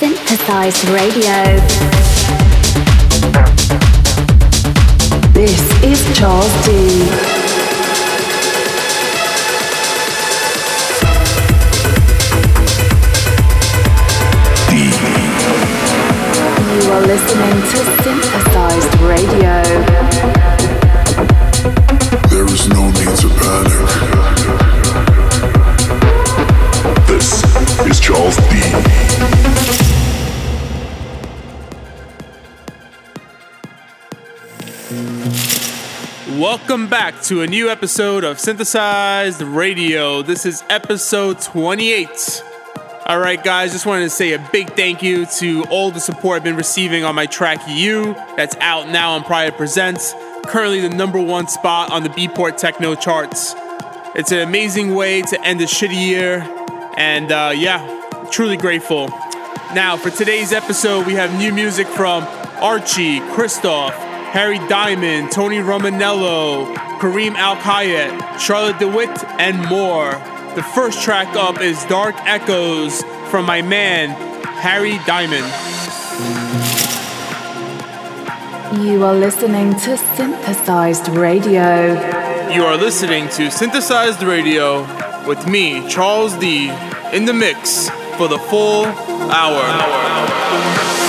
Synthesized Radio. This is Charles D. You are listening to Synthesized Radio. There is no need to panic. This is Charles D. Welcome back to a new episode of Synthesized Radio. This is episode 28. All right, guys, just wanted to say a big thank you to all the support I've been receiving on my track You, that's out now on Private Presents, currently the number one spot on the Beatport Techno charts. It's an amazing way to end a shitty year, and uh, yeah, truly grateful. Now, for today's episode, we have new music from Archie, Christoph, Harry Diamond, Tony Romanello, Kareem Al Kayet, Charlotte de Witte, and more. The first track up is Dark Echoes from my man, Harry Diamond. You are listening to Synthesized Radio. You are listening to Synthesized Radio with me, Charles D, in the mix for the full hour.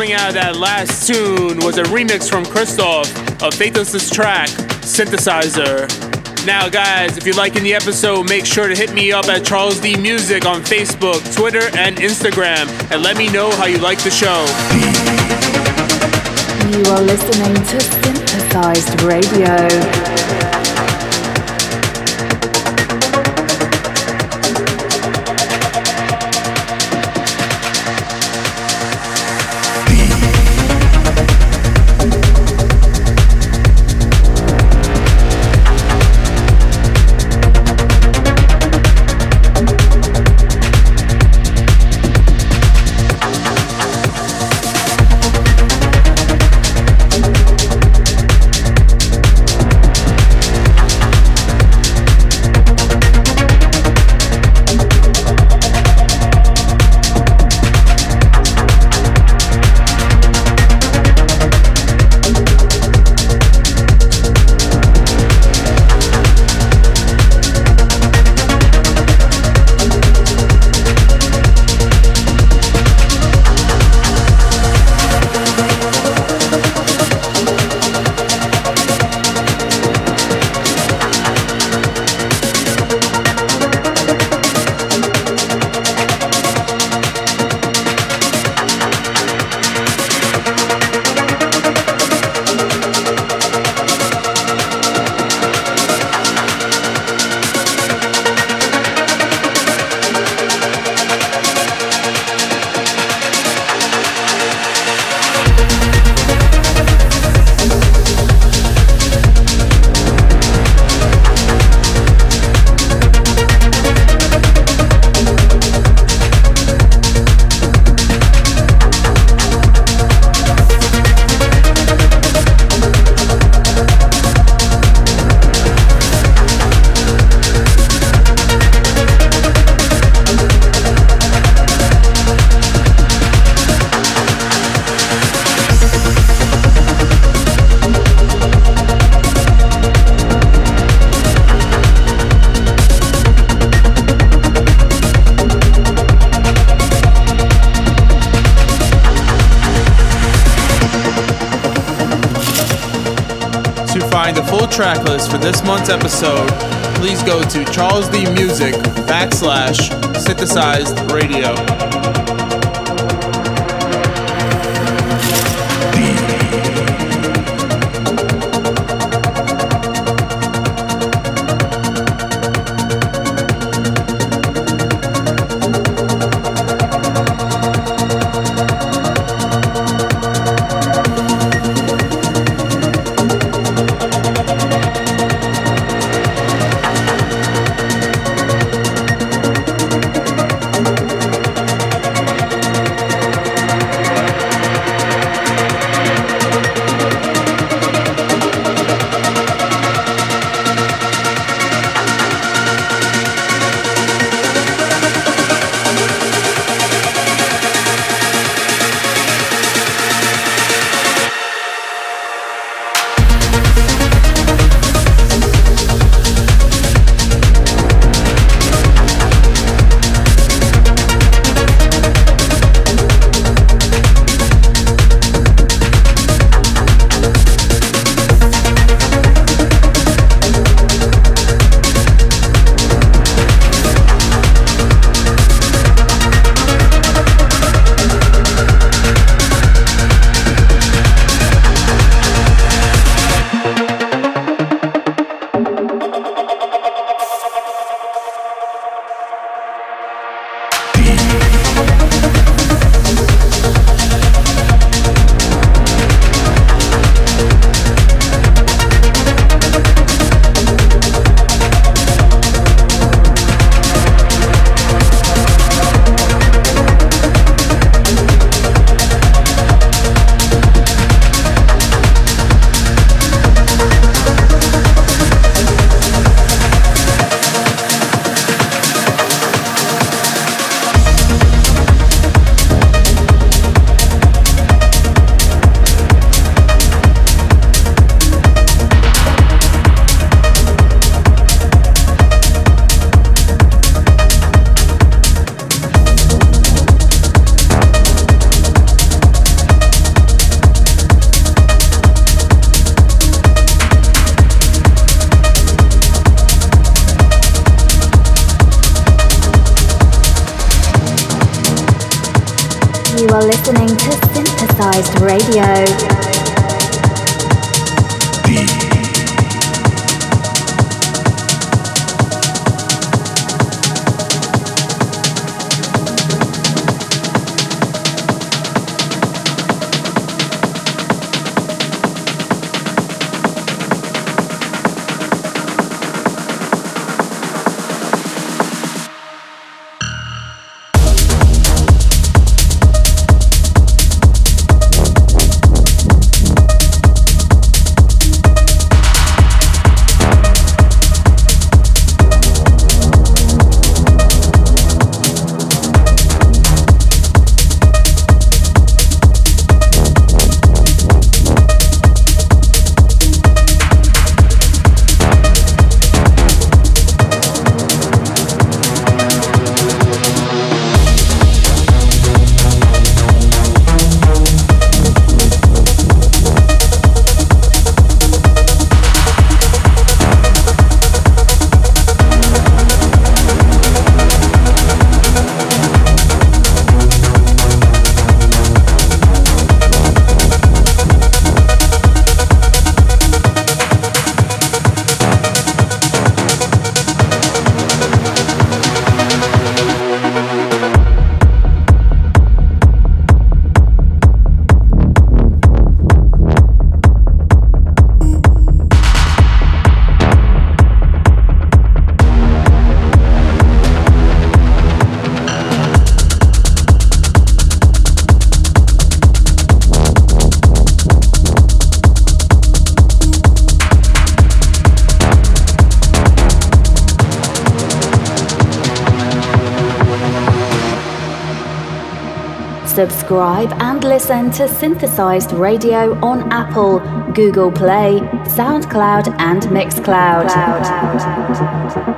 Coming out of that last tune was a remix from Christoph of Faithless's track, Synthesizer. Now, guys, if you're liking the episode, make sure to hit me up at Charles D Music on Facebook, Twitter, and Instagram, and let me know how you like the show. You are listening to Synthesized Radio. Month's episode, please go to Charles D Music backslash synthesized radio. Subscribe and listen to Synthesized Radio on Apple, Google Play, SoundCloud, and Mixcloud. Cloud.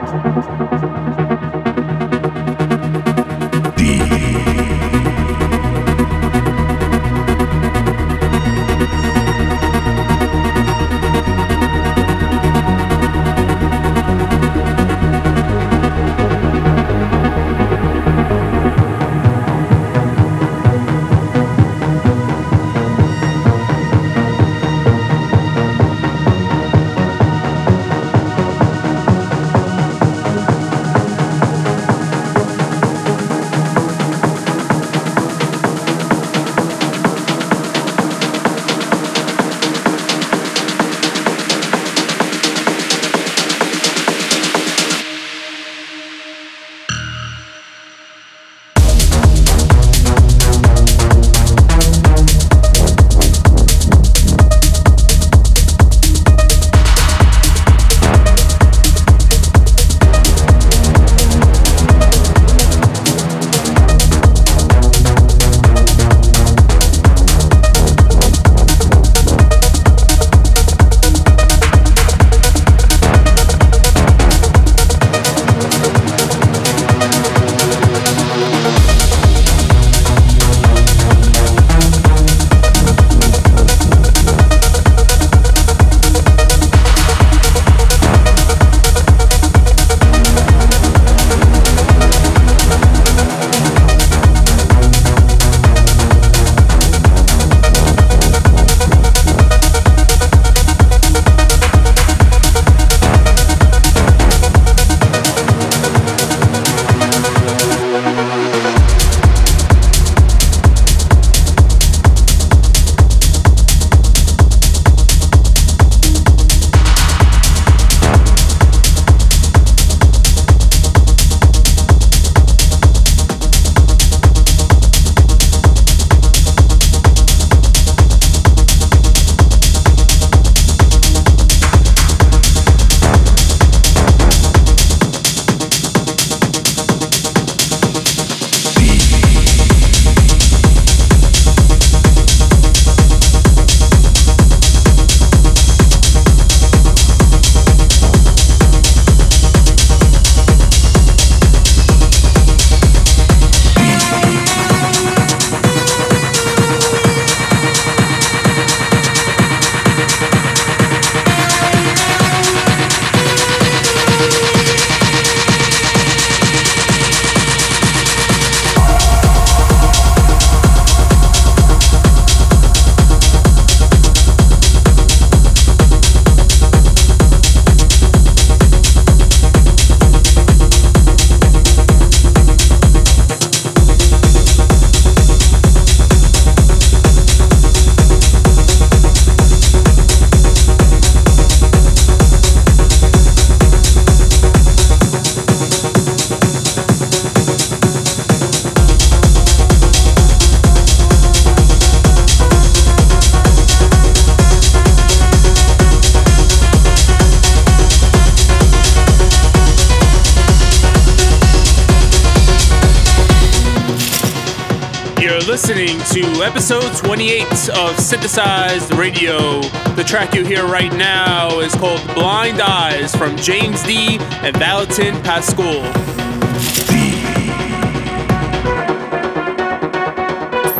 28 uh, of Synthesized Radio. The track you hear right now is called Blind Eyes from James D. and Valentin Pascal.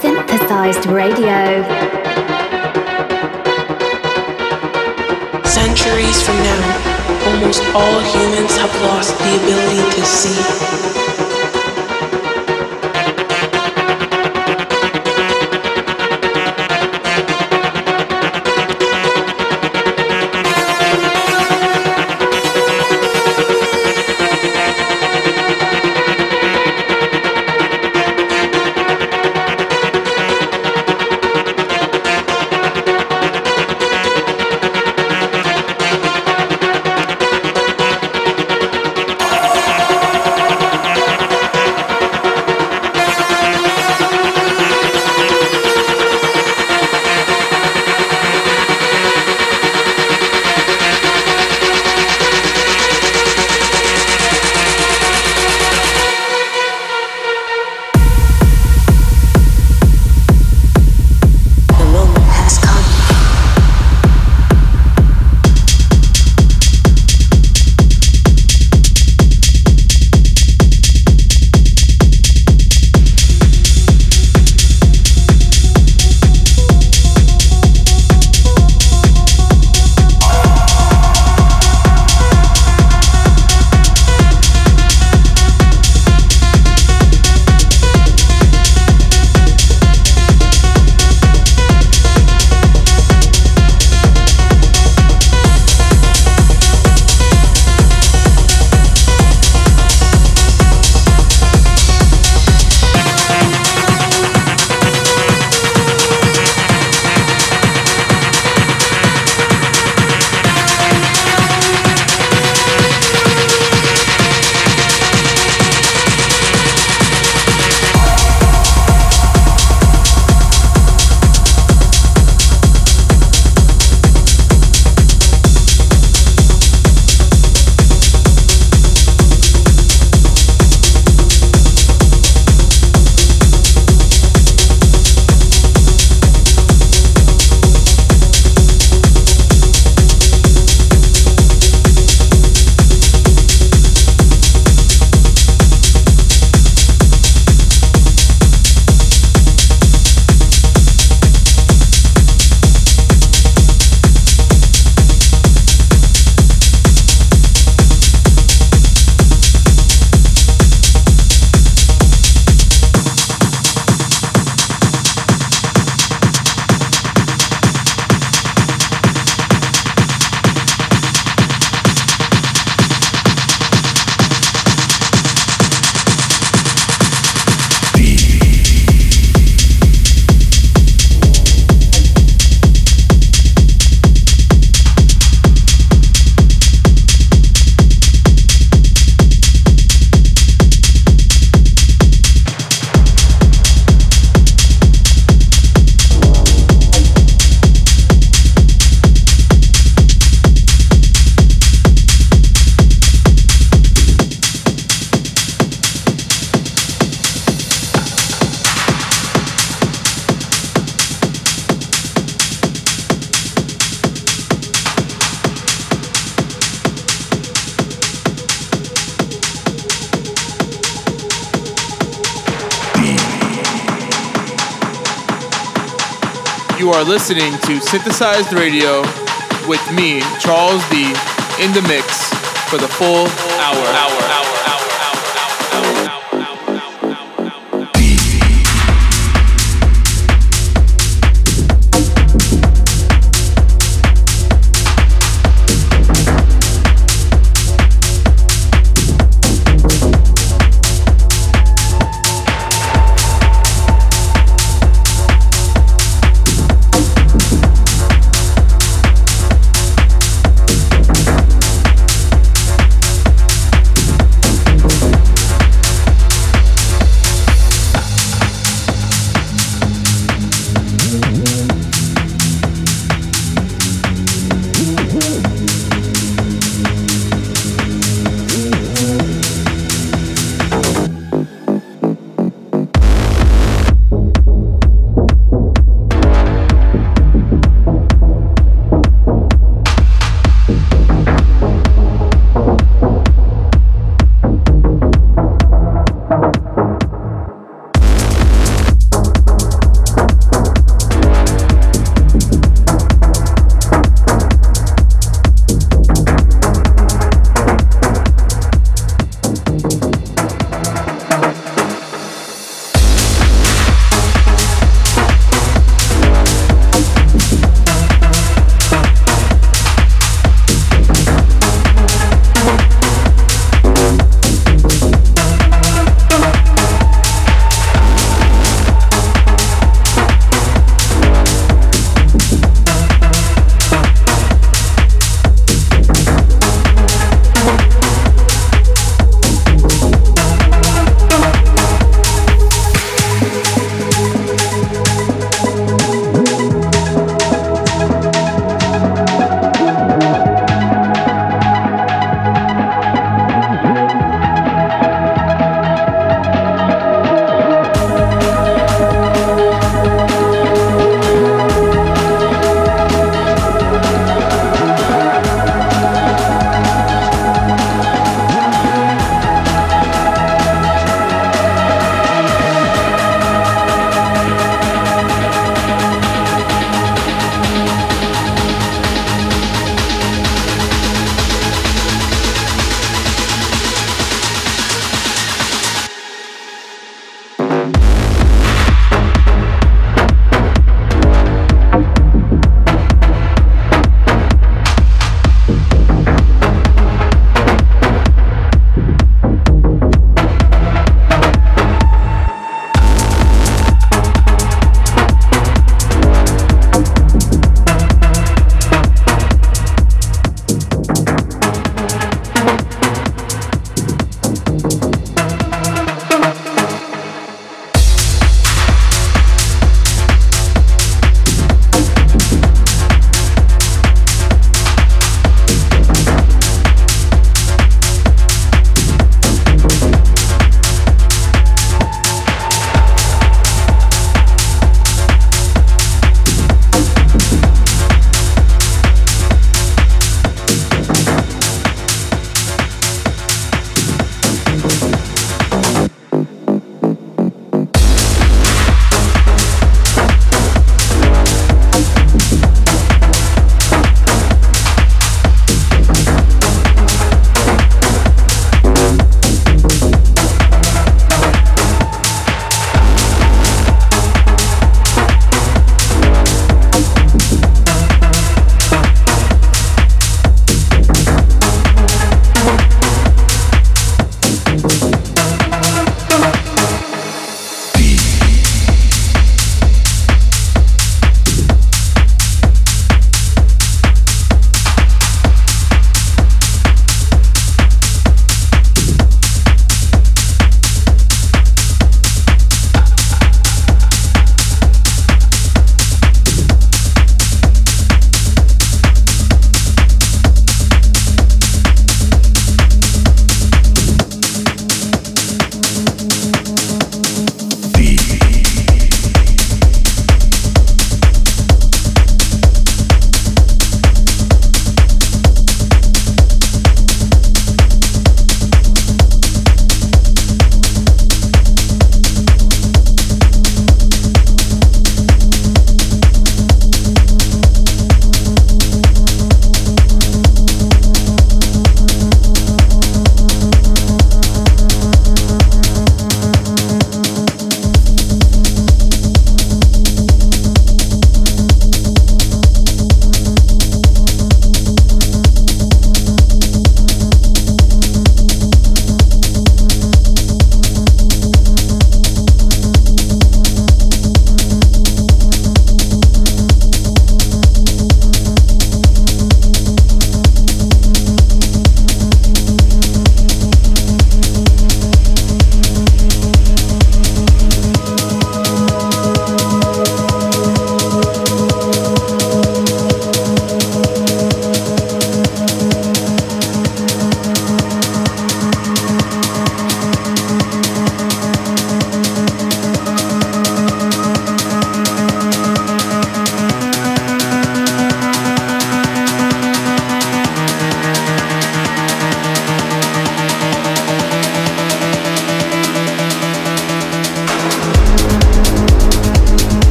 Synthesized Radio. Centuries from now, almost all humans have lost the ability to see. Listening to Synthesized Radio with me, Charles D, in the mix for the full hour. hour, hour. want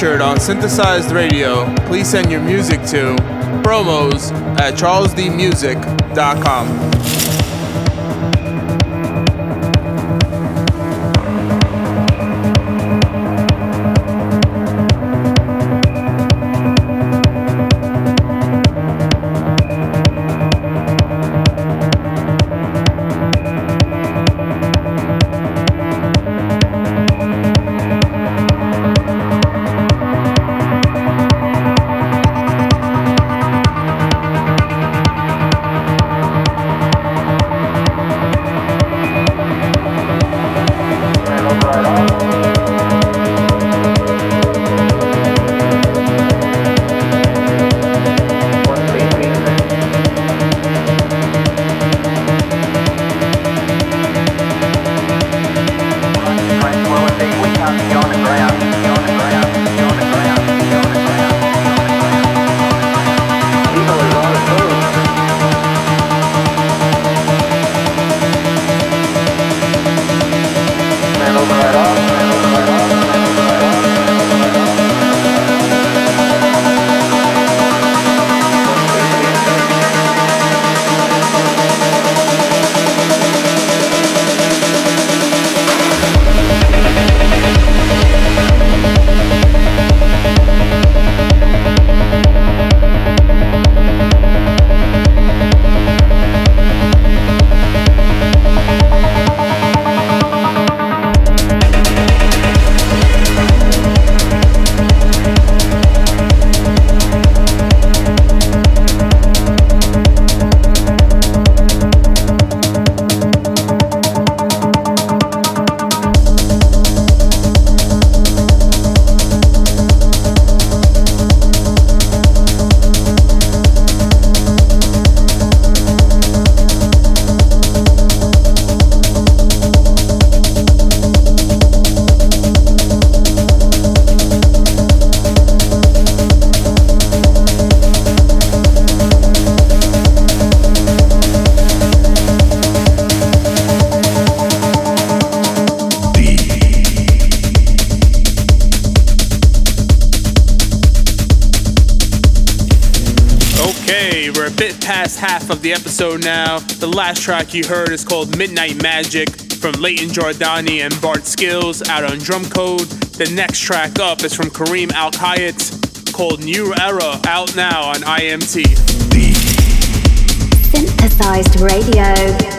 featured on Synthesized Radio, please send your music to promos at charlesdmusic.com. of the episode now. The last track you heard is called Midnight Magic from Layton Giordani and Bart Skils out on Drum Code. The next track up is from Kareem Al Kayat called New Era out now on IMT. Synthesized Radio.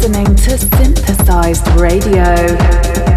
listening to Synthesized Radio.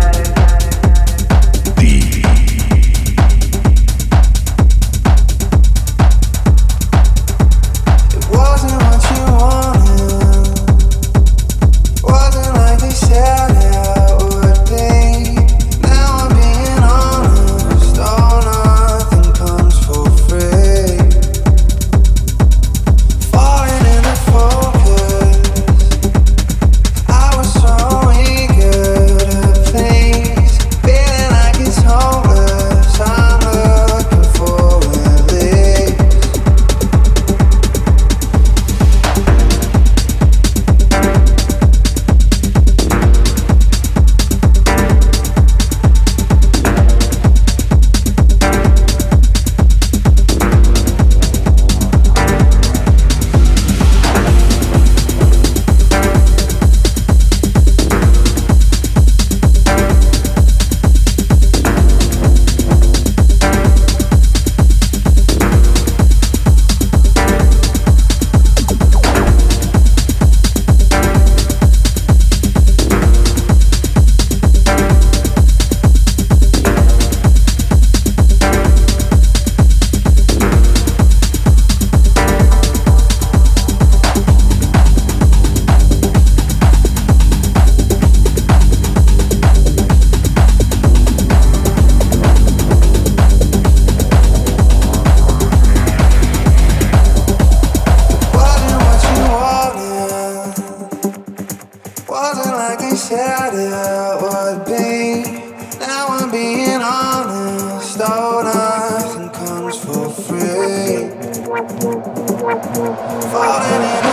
that would be. Now I'm being honest, nothing comes for free. Falling in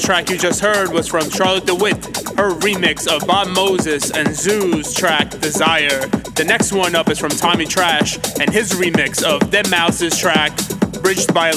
track you just heard was from Charlotte de Witte, her remix of Bob Moses and ZHU's track Desire. The next one up is from Tommy Trash and his remix of deadmau5's track Bridged by a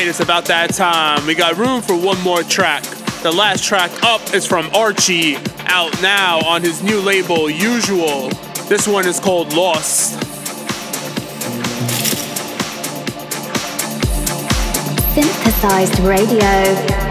it's about that time. We got room for one more track. The last track up is from Archie, out now on his new label, Usual. This one is called Lost. Synthesized radio.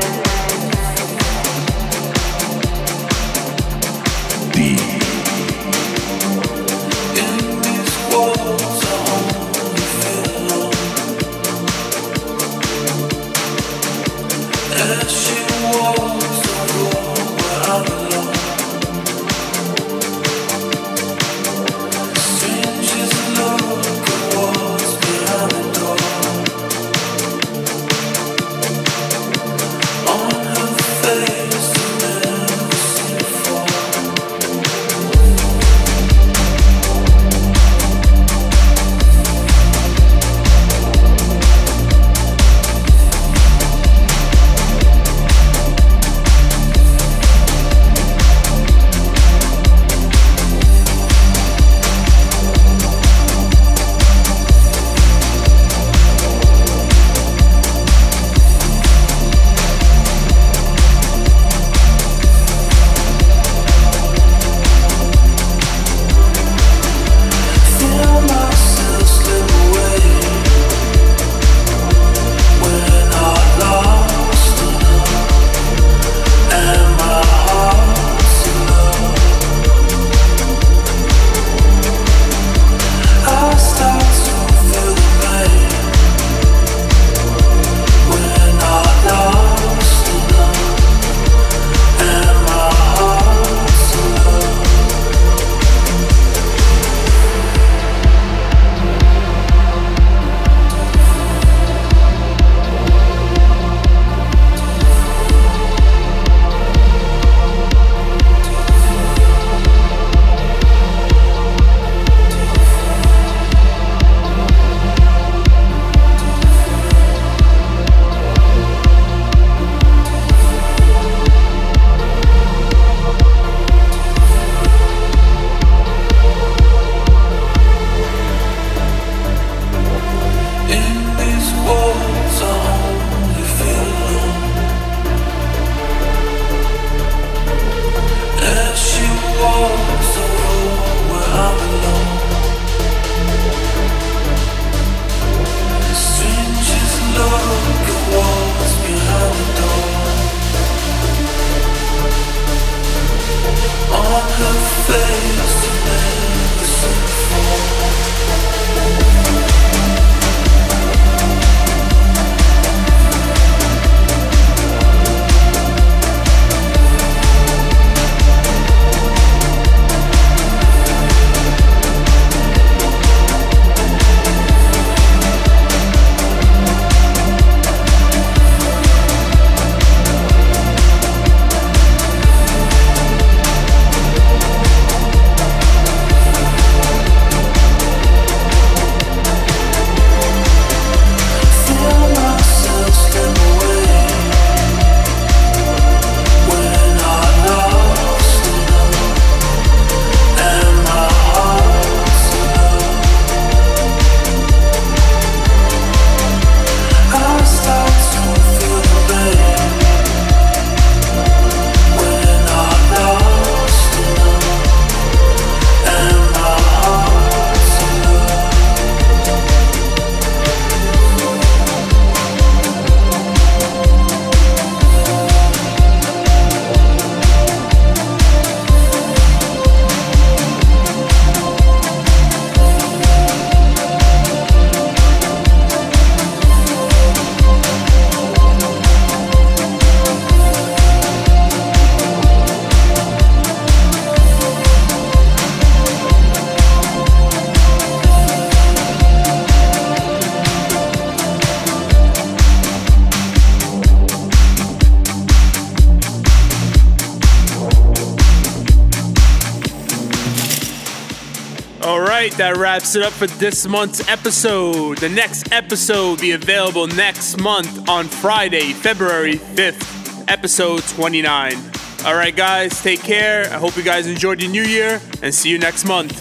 Wraps it up for this month's episode. The next episode will be available next month on Friday, February 5th, episode 29. All right, guys, take care. I hope you guys enjoyed your new year and see you next month.